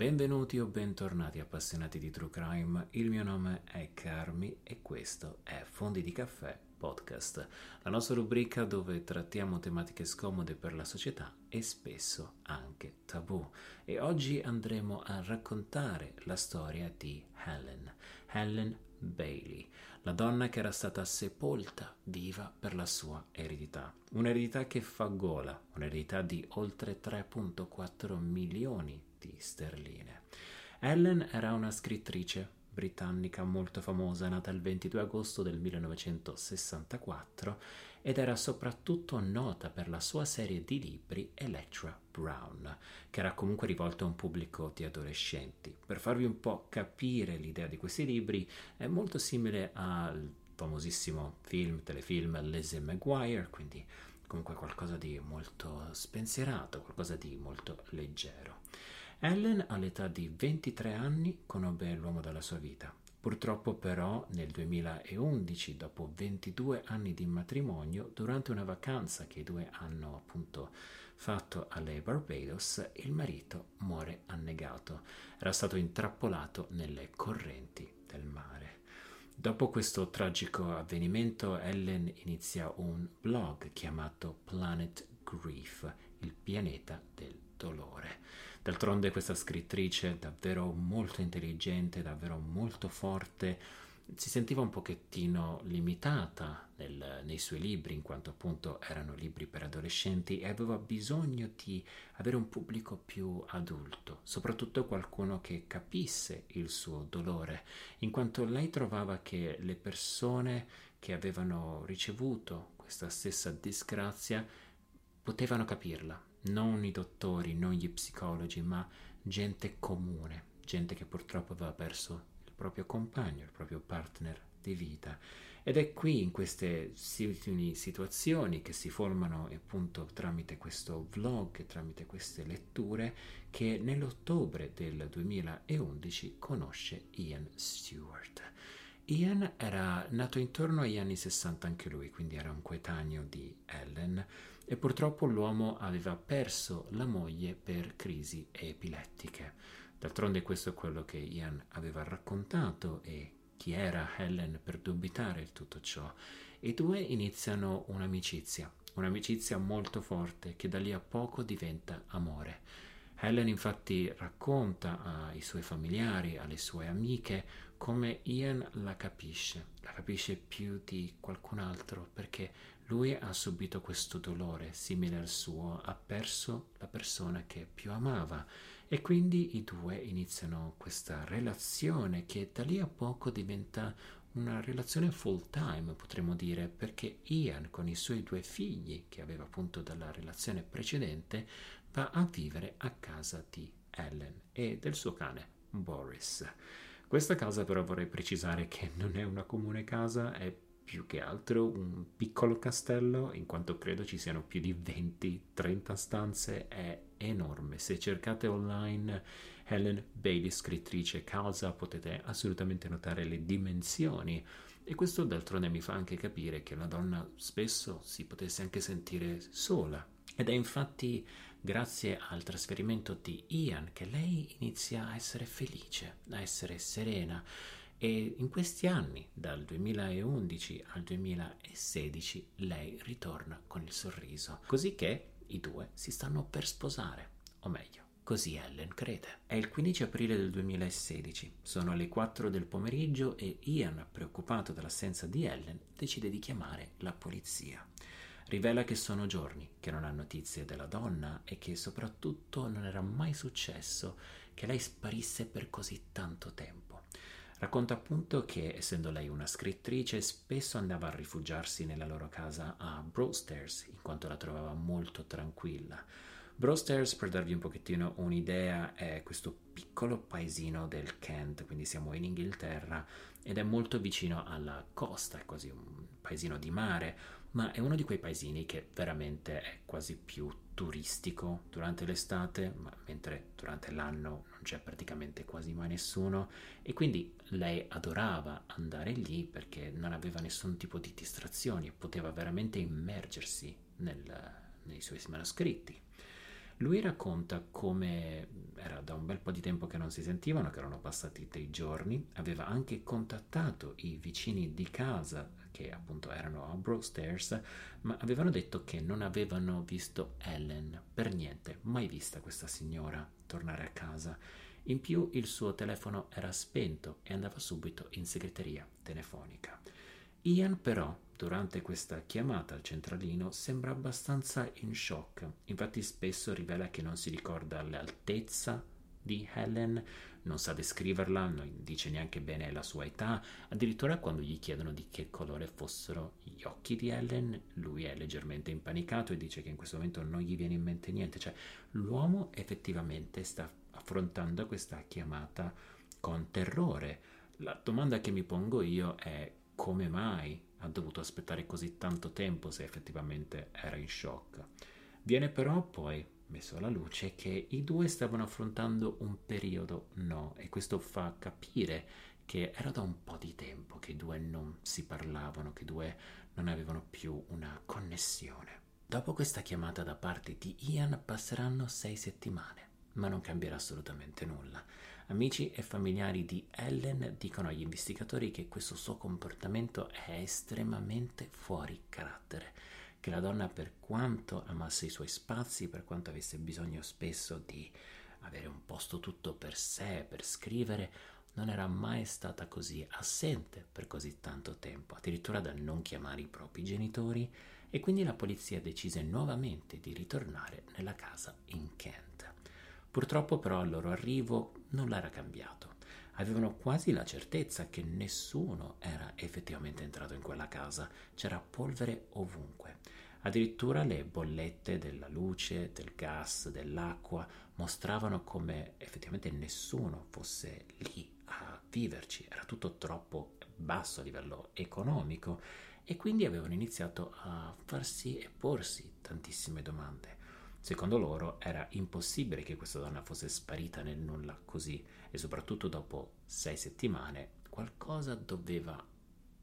Benvenuti o bentornati appassionati di True Crime, il mio nome è Carmi e questo è Fondi di Caffè Podcast, la nostra rubrica dove trattiamo tematiche scomode per la società e spesso anche tabù. E oggi andremo a raccontare la storia di Helen, Helen Bailey, la donna che era stata sepolta viva per la sua eredità. Un'eredità che fa gola, un'eredità di oltre 3.4 milioni di sterline. Ellen era una scrittrice britannica molto famosa, nata il 22 agosto del 1964 ed era soprattutto nota per la sua serie di libri Electra Brown, che era comunque rivolta a un pubblico di adolescenti. Per farvi un po' capire l'idea di questi libri, è molto simile al famosissimo film, telefilm Lizzie McGuire, quindi comunque qualcosa di molto spensierato, qualcosa di molto leggero. Ellen all'età di 23 anni conobbe l'uomo della sua vita. Purtroppo però nel 2011, dopo 22 anni di matrimonio, durante una vacanza che i due hanno appunto fatto alle Barbados, il marito muore annegato. Era stato intrappolato nelle correnti del mare. Dopo questo tragico avvenimento, Ellen inizia un blog chiamato Planet Grief, il pianeta del dolore. D'altronde questa scrittrice, davvero molto intelligente, davvero molto forte, si sentiva un pochettino limitata nel, nei suoi libri, in quanto appunto erano libri per adolescenti e aveva bisogno di avere un pubblico più adulto, soprattutto qualcuno che capisse il suo dolore, in quanto lei trovava che le persone che avevano ricevuto questa stessa disgrazia potevano capirla, non i dottori, non gli psicologi, ma gente comune, gente che purtroppo aveva perso il proprio compagno, il proprio partner di vita. Ed è qui, in queste situazioni che si formano appunto tramite questo vlog, tramite queste letture, che nell'ottobre del 2011 conosce Ian Stewart. Ian era nato intorno agli anni 60 anche lui, quindi era un coetaneo di Ellen e purtroppo l'uomo aveva perso la moglie per crisi epilettiche. D'altronde questo è quello che Ian aveva raccontato e chi era Ellen per dubitare tutto ciò. I due iniziano un'amicizia, un'amicizia molto forte che da lì a poco diventa amore. Helen infatti racconta ai suoi familiari, alle sue amiche, come Ian la capisce, la capisce più di qualcun altro perché lui ha subito questo dolore simile al suo, ha perso la persona che più amava e quindi i due iniziano questa relazione che da lì a poco diventa una relazione full time, potremmo dire, perché Ian con i suoi due figli che aveva appunto dalla relazione precedente va a vivere a casa di Ellen e del suo cane Boris. Questa casa però vorrei precisare che non è una comune casa, è più che altro un piccolo castello, in quanto credo ci siano più di 20-30 stanze, è enorme. Se cercate online Helen Bailey, scrittrice casa, potete assolutamente notare le dimensioni. E questo d'altronde mi fa anche capire che la donna spesso si potesse anche sentire sola. Ed è infatti grazie al trasferimento di Ian che lei inizia a essere felice, a essere serena e in questi anni, dal 2011 al 2016, lei ritorna con il sorriso, così che i due si stanno per sposare, o meglio, così Ellen crede. È il 15 aprile del 2016, sono le 4 del pomeriggio e Ian, preoccupato dall'assenza di Ellen, decide di chiamare la polizia. Rivela che sono giorni che non ha notizie della donna e che soprattutto non era mai successo che lei sparisse per così tanto tempo. Racconta appunto che, essendo lei una scrittrice, spesso andava a rifugiarsi nella loro casa a Broadstairs, in quanto la trovava molto tranquilla. Broadstairs, per darvi un pochettino un'idea, è questo piccolo paesino del Kent, quindi siamo in Inghilterra, ed è molto vicino alla costa, è quasi un paesino di mare, ma è uno di quei paesini che veramente è quasi più turistico durante l'estate, mentre durante l'anno non c'è praticamente quasi mai nessuno e quindi lei adorava andare lì perché non aveva nessun tipo di distrazioni poteva veramente immergersi nel, nei suoi manoscritti. Lui racconta come era da un bel po' di tempo che non si sentivano, che erano passati dei giorni, aveva anche contattato i vicini di casa che appunto erano a Broadstairs, ma avevano detto che non avevano visto Ellen per niente, mai vista questa signora tornare a casa. In più il suo telefono era spento e andava subito in segreteria telefonica. Ian però durante questa chiamata al centralino sembra abbastanza in shock, infatti spesso rivela che non si ricorda l'altezza di Helen, non sa descriverla, non dice neanche bene la sua età, addirittura quando gli chiedono di che colore fossero gli occhi di Helen, lui è leggermente impanicato e dice che in questo momento non gli viene in mente niente, cioè l'uomo effettivamente sta affrontando questa chiamata con terrore. La domanda che mi pongo io è come mai ha dovuto aspettare così tanto tempo se effettivamente era in shock. Viene però poi messo alla luce che i due stavano affrontando un periodo no e questo fa capire che era da un po' di tempo che i due non si parlavano, che i due non avevano più una connessione. Dopo questa chiamata da parte di Ian passeranno sei settimane, ma non cambierà assolutamente nulla. Amici e familiari di Ellen dicono agli investigatori che questo suo comportamento è estremamente fuori carattere, che la donna per quanto amasse i suoi spazi, per quanto avesse bisogno spesso di avere un posto tutto per sé, per scrivere, non era mai stata così assente per così tanto tempo, addirittura da non chiamare i propri genitori e quindi la polizia decise nuovamente di ritornare nella casa in Kent. Purtroppo però al loro arrivo nulla era cambiato. Avevano quasi la certezza che nessuno era effettivamente entrato in quella casa, c'era polvere ovunque. Addirittura le bollette della luce, del gas, dell'acqua mostravano come effettivamente nessuno fosse lì a viverci, era tutto troppo basso a livello economico e quindi avevano iniziato a farsi e porsi tantissime domande. Secondo loro era impossibile che questa donna fosse sparita nel nulla così e soprattutto dopo sei settimane qualcosa doveva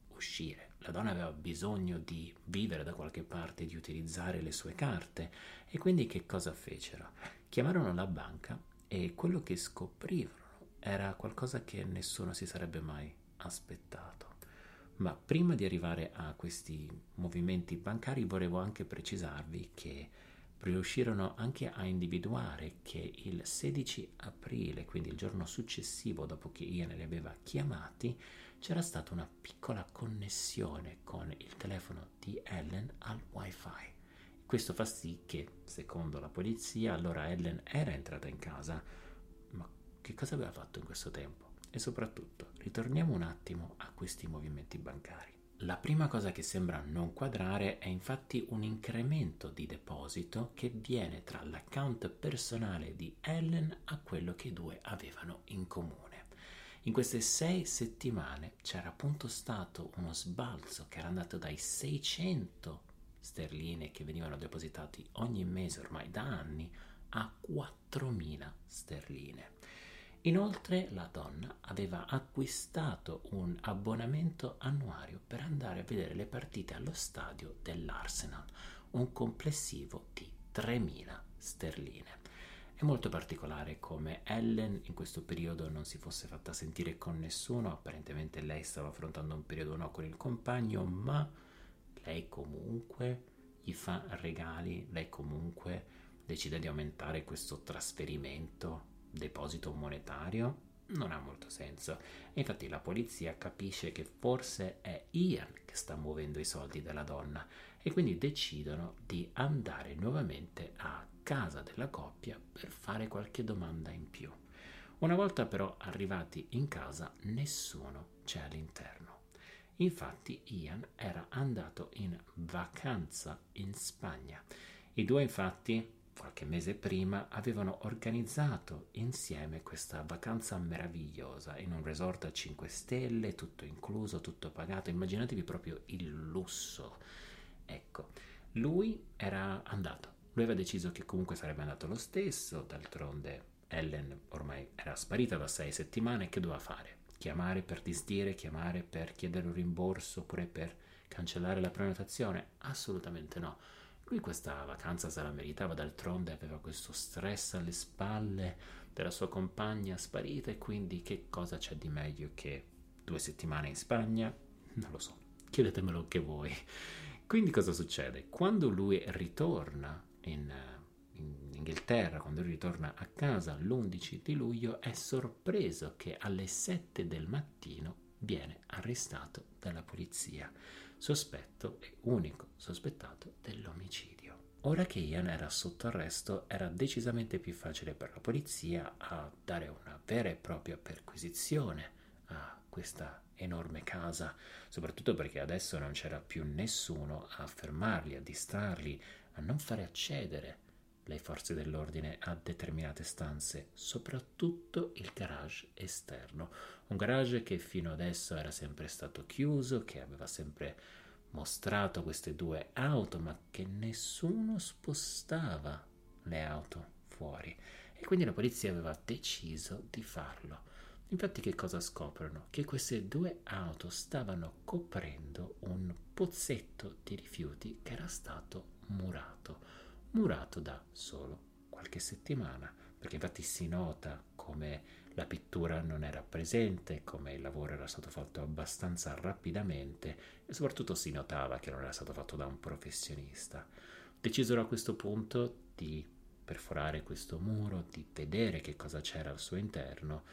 uscire. La donna aveva bisogno di vivere da qualche parte, di utilizzare le sue carte e quindi che cosa fecero? Chiamarono la banca e quello che scoprirono era qualcosa che nessuno si sarebbe mai aspettato. Ma prima di arrivare a questi movimenti bancari volevo anche precisarvi che riuscirono anche a individuare che il 16 aprile, quindi il giorno successivo dopo che Ian li aveva chiamati, c'era stata una piccola connessione con il telefono di Ellen al wifi. Questo fa sì che, secondo la polizia, allora Ellen era entrata in casa, ma che cosa aveva fatto in questo tempo? E soprattutto, ritorniamo un attimo a questi movimenti bancari. La prima cosa che sembra non quadrare è infatti un incremento di deposito che viene tra l'account personale di Ellen a quello che i due avevano in comune. In queste sei settimane c'era appunto stato uno sbalzo che era andato dai 600 sterline che venivano depositati ogni mese ormai da anni a 4.000 sterline. Inoltre la donna aveva acquistato un abbonamento annuario per andare a vedere le partite allo stadio dell'Arsenal, un complessivo di 3.000 sterline. È molto particolare come Ellen in questo periodo non si fosse fatta sentire con nessuno, apparentemente lei stava affrontando un periodo no con il compagno, ma lei comunque gli fa regali, lei comunque decide di aumentare questo trasferimento deposito monetario non ha molto senso. Infatti la polizia capisce che forse è Ian che sta muovendo i soldi della donna e quindi decidono di andare nuovamente a casa della coppia per fare qualche domanda in più. Una volta però arrivati in casa nessuno c'è all'interno. Infatti Ian era andato in vacanza in Spagna. I due infatti qualche mese prima avevano organizzato insieme questa vacanza meravigliosa in un resort a 5 stelle, tutto incluso, tutto pagato. Immaginatevi proprio il lusso. Ecco, lui era andato. Lui aveva deciso che comunque sarebbe andato lo stesso, d'altronde Ellen ormai era sparita da sei settimane, che doveva fare? Chiamare per disdire, chiamare per chiedere un rimborso oppure per cancellare la prenotazione? Assolutamente no Lui questa vacanza se la meritava, d'altronde aveva questo stress alle spalle della sua compagna sparita e quindi che cosa c'è di meglio che due settimane in Spagna? Non lo so, chiedetemelo anche voi. Quindi cosa succede? Quando lui ritorna in, in Inghilterra, quando lui ritorna a casa l'11 di luglio, è sorpreso che alle 7 del mattino viene arrestato dalla polizia, sospetto e unico sospettato dell'omicidio. Ora che Ian era sotto arresto, era decisamente più facile per la polizia a dare una vera e propria perquisizione a questa enorme casa, soprattutto perché adesso non c'era più nessuno a fermarli, a distrarli, a non fare accedere le forze dell'ordine a determinate stanze, soprattutto il garage esterno, un garage che fino adesso era sempre stato chiuso, che aveva sempre mostrato queste due auto, ma che nessuno spostava le auto fuori e quindi la polizia aveva deciso di farlo. Infatti che cosa scoprono? Che queste due auto stavano coprendo un pozzetto di rifiuti che era stato murato, murato da solo qualche settimana, perché infatti si nota come la pittura non era presente, come il lavoro era stato fatto abbastanza rapidamente e soprattutto si notava che non era stato fatto da un professionista. Decisero a questo punto di perforare questo muro, di vedere che cosa c'era al suo interno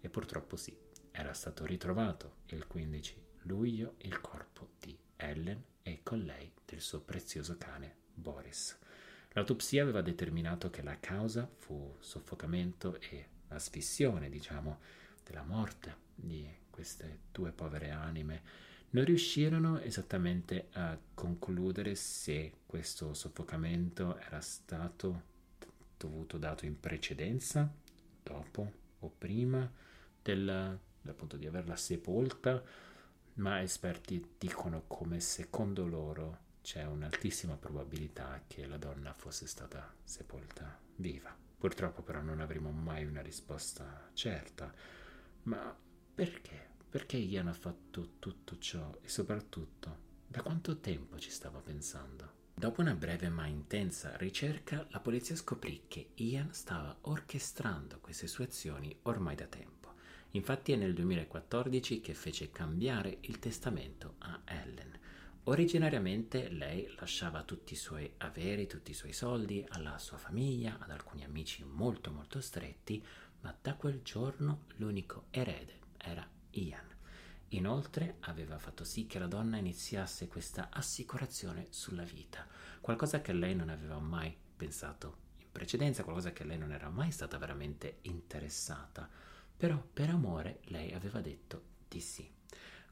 e purtroppo sì, era stato ritrovato il 15 luglio il corpo di Ellen e con lei del suo prezioso cane Boris. L'autopsia aveva determinato che la causa fu soffocamento e asfissione, diciamo, della morte di queste due povere anime. Non riuscirono esattamente a concludere se questo soffocamento era stato dovuto dato in precedenza, dopo o prima del, appunto di averla sepolta, ma esperti dicono come secondo loro c'è un'altissima probabilità che la donna fosse stata sepolta viva. Purtroppo però non avremo mai una risposta certa. Ma perché? Perché Ian ha fatto tutto ciò e soprattutto da quanto tempo ci stava pensando? Dopo una breve ma intensa ricerca, la polizia scoprì che Ian stava orchestrando queste sue azioni ormai da tempo. Infatti è nel 2014 che fece cambiare il testamento a Ellen. Originariamente lei lasciava tutti i suoi averi, tutti i suoi soldi alla sua famiglia, ad alcuni amici molto molto stretti, ma da quel giorno l'unico erede era Ian. Inoltre aveva fatto sì che la donna iniziasse questa assicurazione sulla vita, qualcosa che lei non aveva mai pensato in precedenza, qualcosa che lei non era mai stata veramente interessata. Però per amore lei aveva detto di sì.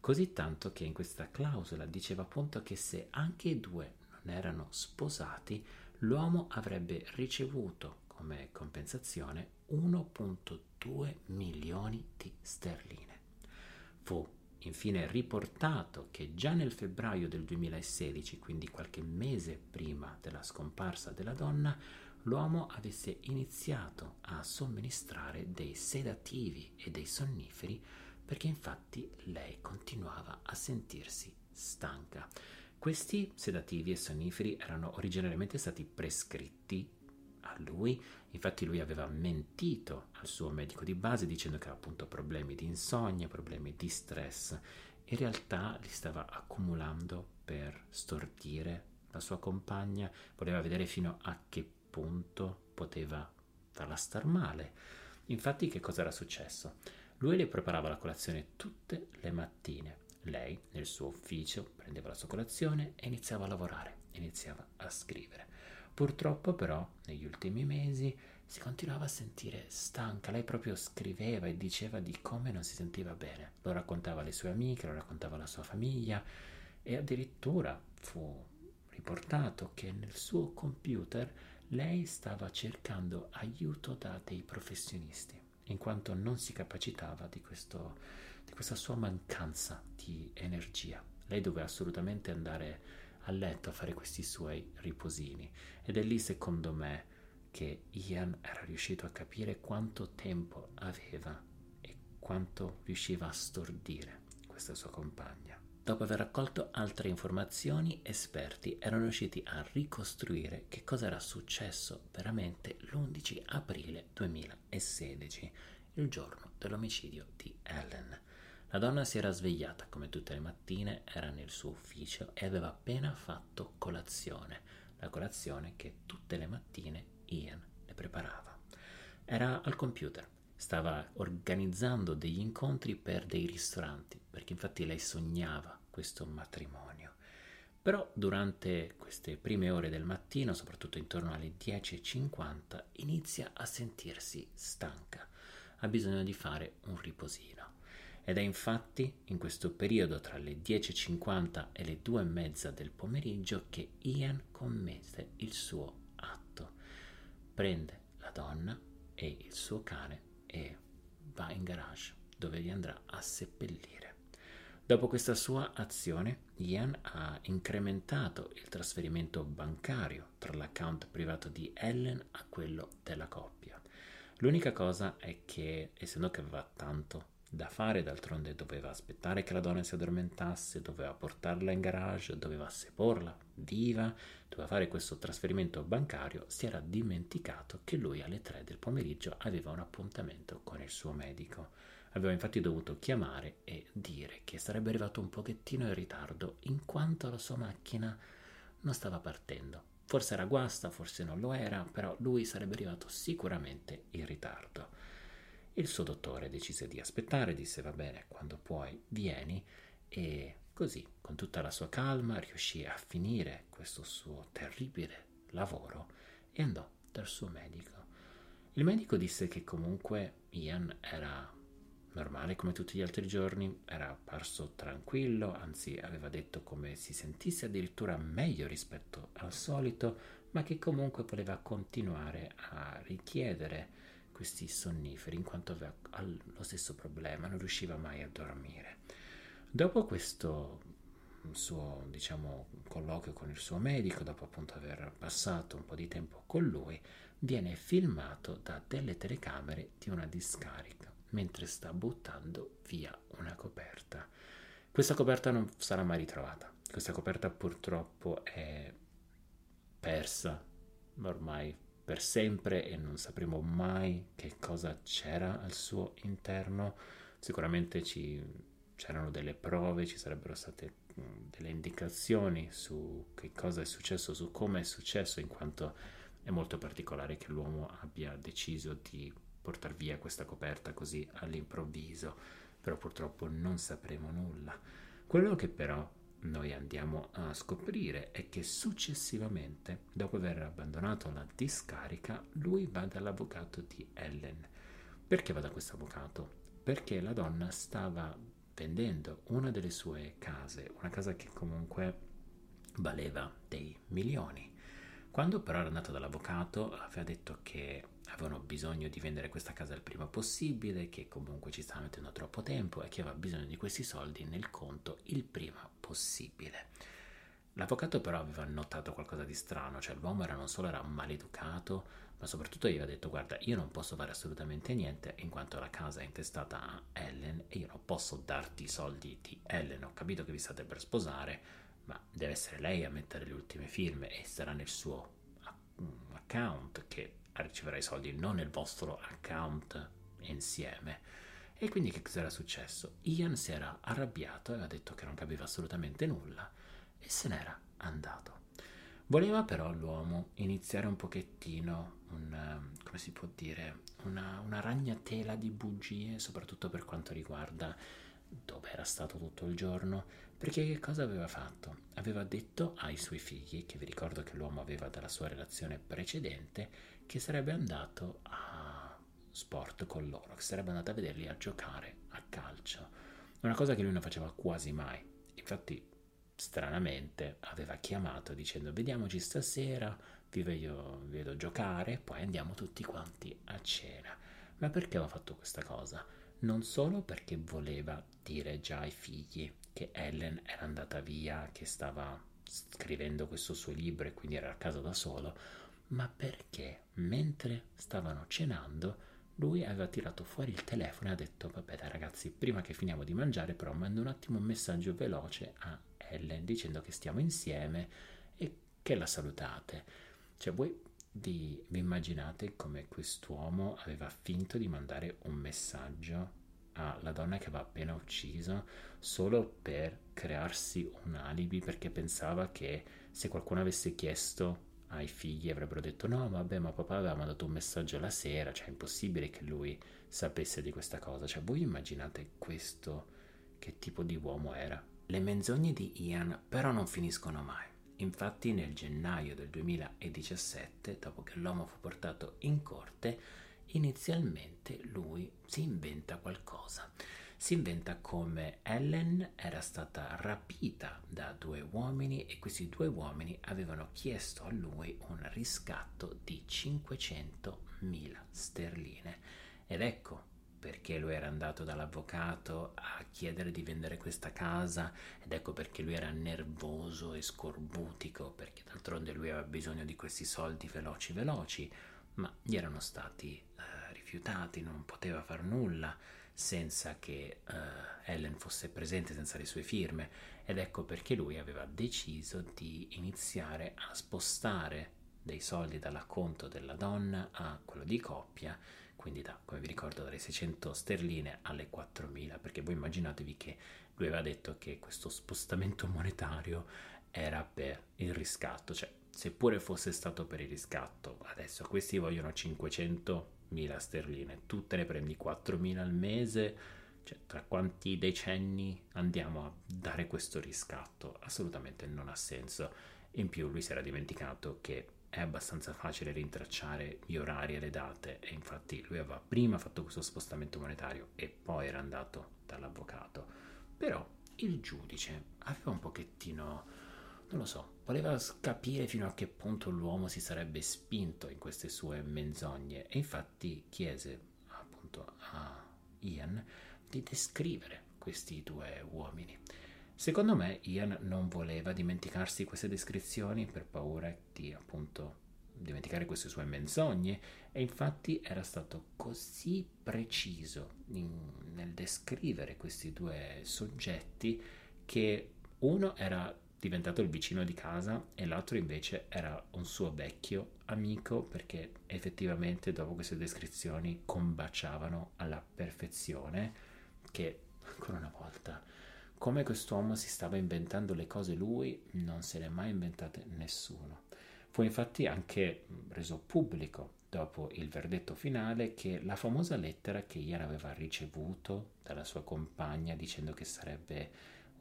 Così tanto che in questa clausola diceva appunto che se anche i due non erano sposati, l'uomo avrebbe ricevuto come compensazione 1.2 milioni di sterline. Fu infine riportato che già nel febbraio del 2016, quindi qualche mese prima della scomparsa della donna, l'uomo avesse iniziato a somministrare dei sedativi e dei sonniferi perché infatti lei continuava a sentirsi stanca. Questi sedativi e sonniferi erano originariamente stati prescritti a lui, infatti lui aveva mentito al suo medico di base dicendo che aveva appunto problemi di insonnia, problemi di stress, in realtà li stava accumulando per stordire la sua compagna, voleva vedere fino a che punto poteva farla star male. Infatti, che cosa era successo? Lui le preparava la colazione tutte le mattine. Lei, nel suo ufficio, prendeva la sua colazione e iniziava a lavorare, iniziava a scrivere. Purtroppo, però, negli ultimi mesi si continuava a sentire stanca. Lei proprio scriveva e diceva di come non si sentiva bene. Lo raccontava alle sue amiche, lo raccontava alla sua famiglia e addirittura fu riportato che nel suo computer lei stava cercando aiuto da dei professionisti, in quanto non si capacitava di, questo, di questa sua mancanza di energia. Lei doveva assolutamente andare a letto a fare questi suoi riposini ed è lì, secondo me, che Ian era riuscito a capire quanto tempo aveva e quanto riusciva a stordire questa sua compagna. Dopo aver raccolto altre informazioni, esperti erano riusciti a ricostruire che cosa era successo veramente l'11 aprile 2016, il giorno dell'omicidio di Ellen. La donna si era svegliata come tutte le mattine, era nel suo ufficio e aveva appena fatto colazione, la colazione che tutte le mattine Ian le preparava. Era al computer, stava organizzando degli incontri per dei ristoranti, perché infatti lei sognava questo matrimonio. Però durante queste prime ore del mattino, soprattutto intorno alle 10.50, inizia a sentirsi stanca, ha bisogno di fare un riposino. Ed è infatti in questo periodo tra le 10.50 e le 2.30 del pomeriggio che Ian commette il suo atto. Prende la donna e il suo cane e va in garage dove li andrà a seppellire. Dopo questa sua azione, Ian ha incrementato il trasferimento bancario tra l'account privato di Ellen a quello della coppia. L'unica cosa è che, essendo che aveva tanto da fare, d'altronde doveva aspettare che la donna si addormentasse, doveva portarla in garage, doveva seporla viva, doveva fare questo trasferimento bancario, si era dimenticato che lui alle 3 del pomeriggio aveva un appuntamento con il suo medico. Aveva infatti dovuto chiamare e dire che sarebbe arrivato un pochettino in ritardo in quanto la sua macchina non stava partendo. Forse era guasta, forse non lo era, però lui sarebbe arrivato sicuramente in ritardo. Il suo dottore decise di aspettare, disse va bene, quando puoi vieni e così, con tutta la sua calma, riuscì a finire questo suo terribile lavoro e andò dal suo medico. Il medico disse che comunque Ian era normale come tutti gli altri giorni, era apparso tranquillo, anzi aveva detto come si sentisse addirittura meglio rispetto al solito, ma che comunque voleva continuare a richiedere questi sonniferi in quanto aveva lo stesso problema, non riusciva mai a dormire. Dopo questo suo diciamo colloquio con il suo medico, dopo appunto aver passato un po' di tempo con lui, viene filmato da delle telecamere di una discarica mentre sta buttando via una coperta. Questa coperta non sarà mai ritrovata. Questa coperta purtroppo è persa ormai per sempre e non sapremo mai che cosa c'era al suo interno. Sicuramente ci, c'erano delle prove, ci sarebbero state delle indicazioni su che cosa è successo, su come è successo, in quanto è molto particolare che l'uomo abbia deciso di portare via questa coperta così all'improvviso, però purtroppo non sapremo nulla. Quello che però noi andiamo a scoprire è che successivamente, dopo aver abbandonato la discarica, lui va dall'avvocato di Ellen. Perché va da questo avvocato? Perché la donna stava vendendo una delle sue case, una casa che comunque valeva dei milioni. Quando però era andato dall'avvocato aveva detto che avevano bisogno di vendere questa casa il prima possibile, che comunque ci stava mettendo troppo tempo e che aveva bisogno di questi soldi nel conto il prima possibile. L'avvocato però aveva notato qualcosa di strano, cioè l'uomo era non solo era maleducato, ma soprattutto gli aveva detto guarda io non posso fare assolutamente niente in quanto la casa è intestata a Ellen e io non posso darti i soldi di Ellen, ho capito che vi state per sposare, ma deve essere lei a mettere le ultime firme e sarà nel suo account che riceverà i soldi, non nel vostro account insieme. E quindi che cosa era successo? Ian si era arrabbiato, aveva detto che non capiva assolutamente nulla e se n'era andato. Voleva però l'uomo iniziare un pochettino, un, come si può dire, una, una ragnatela di bugie, soprattutto per quanto riguarda dove era stato tutto il giorno, perché che cosa aveva fatto? Aveva detto ai suoi figli, che vi ricordo che l'uomo aveva dalla sua relazione precedente, che sarebbe andato a sport con loro, che sarebbe andato a vederli a giocare a calcio. Una cosa che lui non faceva quasi mai. Infatti, stranamente, aveva chiamato dicendo vediamoci stasera, vi vedo, vi vedo giocare, poi andiamo tutti quanti a cena. Ma perché aveva fatto questa cosa? Non solo perché voleva dire già ai figli che Ellen era andata via, che stava scrivendo questo suo libro e quindi era a casa da solo, ma perché? Mentre stavano cenando lui aveva tirato fuori il telefono e ha detto vabbè dai ragazzi prima che finiamo di mangiare però mando un attimo un messaggio veloce a Ellen dicendo che stiamo insieme e che la salutate. Cioè voi vi, vi immaginate come quest'uomo aveva finto di mandare un messaggio alla donna che aveva appena ucciso solo per crearsi un alibi perché pensava che se qualcuno avesse chiesto ai figli avrebbero detto no vabbè ma papà aveva mandato un messaggio la sera cioè è impossibile che lui sapesse di questa cosa. Cioè voi immaginate questo che tipo di uomo era? Le menzogne di Ian però non finiscono mai. Infatti nel gennaio del 2017 dopo che l'uomo fu portato in corte inizialmente lui si inventa qualcosa si inventa come Ellen era stata rapita da due uomini e questi due uomini avevano chiesto a lui un riscatto di 500.000 sterline. Ed ecco perché lui era andato dall'avvocato a chiedere di vendere questa casa ed ecco perché lui era nervoso e scorbutico perché d'altronde lui aveva bisogno di questi soldi veloci veloci ma gli erano stati eh, rifiutati, non poteva far nulla senza che uh, Ellen fosse presente, senza le sue firme, ed ecco perché lui aveva deciso di iniziare a spostare dei soldi dall'acconto della donna a quello di coppia, quindi da, come vi ricordo, dalle 600 sterline alle 4000, perché voi immaginatevi che lui aveva detto che questo spostamento monetario era per il riscatto, cioè seppure fosse stato per il riscatto, adesso questi vogliono 500 mila sterline, tu te ne prendi 4.000 al mese, cioè tra quanti decenni andiamo a dare questo riscatto? Assolutamente non ha senso. In più lui si era dimenticato che è abbastanza facile rintracciare gli orari e le date e infatti lui aveva prima fatto questo spostamento monetario e poi era andato dall'avvocato. Però il giudice aveva un pochettino non lo so, voleva capire fino a che punto l'uomo si sarebbe spinto in queste sue menzogne e infatti chiese appunto a Ian di descrivere questi due uomini. Secondo me Ian non voleva dimenticarsi queste descrizioni per paura di appunto dimenticare queste sue menzogne e infatti era stato così preciso in, nel descrivere questi due soggetti che uno era diventato il vicino di casa e l'altro invece era un suo vecchio amico perché effettivamente dopo queste descrizioni combaciavano alla perfezione che ancora una volta come quest'uomo si stava inventando le cose lui non se le è mai inventate nessuno. Fu infatti anche reso pubblico dopo il verdetto finale che la famosa lettera che Ian aveva ricevuto dalla sua compagna dicendo che sarebbe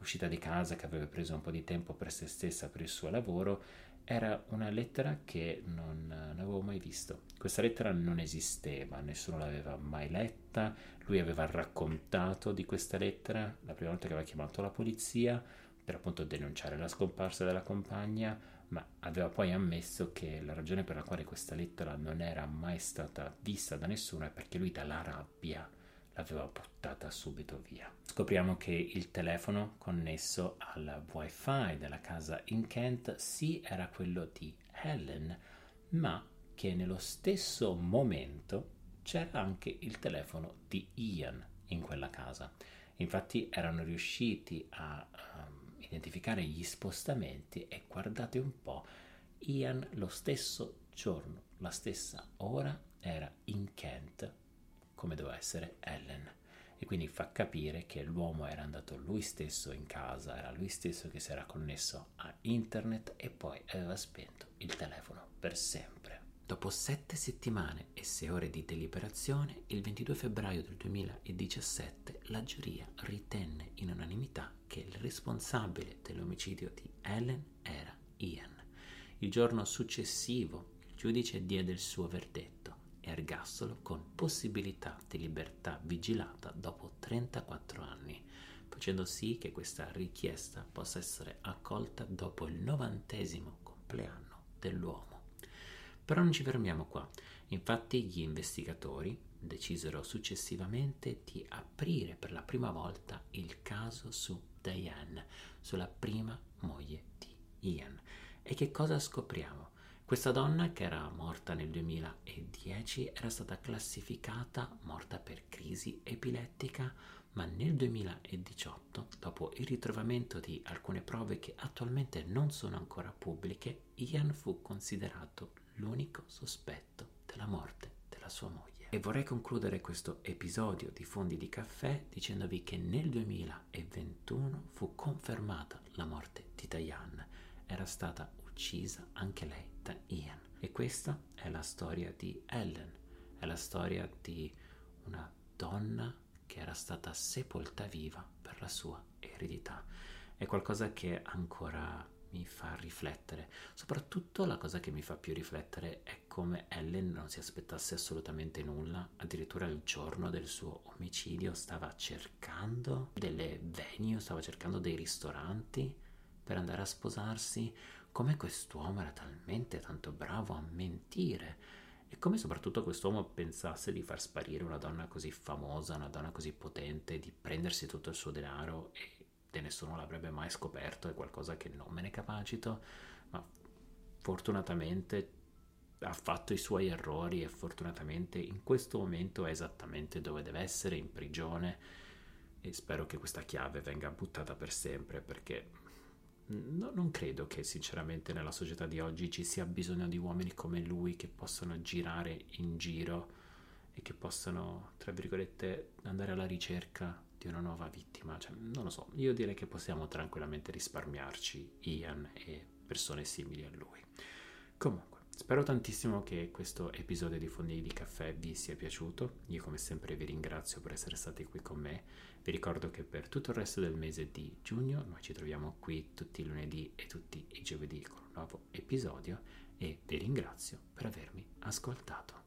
uscita di casa, che aveva preso un po' di tempo per se stessa, per il suo lavoro, era una lettera che non, non avevo mai visto. Questa lettera non esisteva, nessuno l'aveva mai letta, lui aveva raccontato di questa lettera la prima volta che aveva chiamato la polizia per appunto denunciare la scomparsa della compagna, ma aveva poi ammesso che la ragione per la quale questa lettera non era mai stata vista da nessuno è perché lui dalla rabbia l'aveva buttata subito via. Scopriamo che il telefono connesso al wifi della casa in Kent sì era quello di Helen, ma che nello stesso momento c'era anche il telefono di Ian in quella casa. Infatti erano riusciti a um, identificare gli spostamenti e guardate un po', Ian lo stesso giorno, la stessa ora era in Kent come doveva essere Ellen e quindi fa capire che l'uomo era andato lui stesso in casa, era lui stesso che si era connesso a internet e poi aveva spento il telefono per sempre. Dopo sette settimane e sei ore di deliberazione, il 22 febbraio del 2017 la giuria ritenne in unanimità che il responsabile dell'omicidio di Ellen era Ian. Il giorno successivo il giudice diede il suo verdetto ergastolo con possibilità di libertà vigilata dopo 34 anni, facendo sì che questa richiesta possa essere accolta dopo il novantesimo compleanno dell'uomo. Però non ci fermiamo qua, infatti gli investigatori decisero successivamente di aprire per la prima volta il caso su Diane, sulla prima moglie di Ian. E che cosa scopriamo? Questa donna, che era morta nel 2010, era stata classificata morta per crisi epilettica, ma nel 2018, dopo il ritrovamento di alcune prove che attualmente non sono ancora pubbliche, Ian fu considerato l'unico sospetto della morte della sua moglie. E vorrei concludere questo episodio di Fondi di Caffè dicendovi che nel 2021 fu confermata la morte di Diane. Era stata uccisa anche lei da Ian. E questa è la storia di Ellen, è la storia di una donna che era stata sepolta viva per la sua eredità. È qualcosa che ancora mi fa riflettere. Soprattutto la cosa che mi fa più riflettere è come Ellen non si aspettasse assolutamente nulla, addirittura il giorno del suo omicidio stava cercando delle venue, stava cercando dei ristoranti per andare a sposarsi, come quest'uomo era talmente tanto bravo a mentire e come soprattutto quest'uomo pensasse di far sparire una donna così famosa, una donna così potente, di prendersi tutto il suo denaro e e nessuno l'avrebbe mai scoperto, è qualcosa che non me ne capacito, ma fortunatamente ha fatto i suoi errori e fortunatamente in questo momento è esattamente dove deve essere, in prigione e spero che questa chiave venga buttata per sempre perché no, non credo che sinceramente nella società di oggi ci sia bisogno di uomini come lui che possano girare in giro e che possano, tra virgolette, andare alla ricerca di una nuova vittima. Cioè, non lo so, io direi che possiamo tranquillamente risparmiarci Ian e persone simili a lui. Comunque, spero tantissimo che questo episodio di Fondi di Caffè vi sia piaciuto. Io come sempre vi ringrazio per essere stati qui con me. Vi ricordo che per tutto il resto del mese di giugno noi ci troviamo qui tutti i lunedì e tutti i giovedì con un nuovo episodio e vi ringrazio per avermi ascoltato.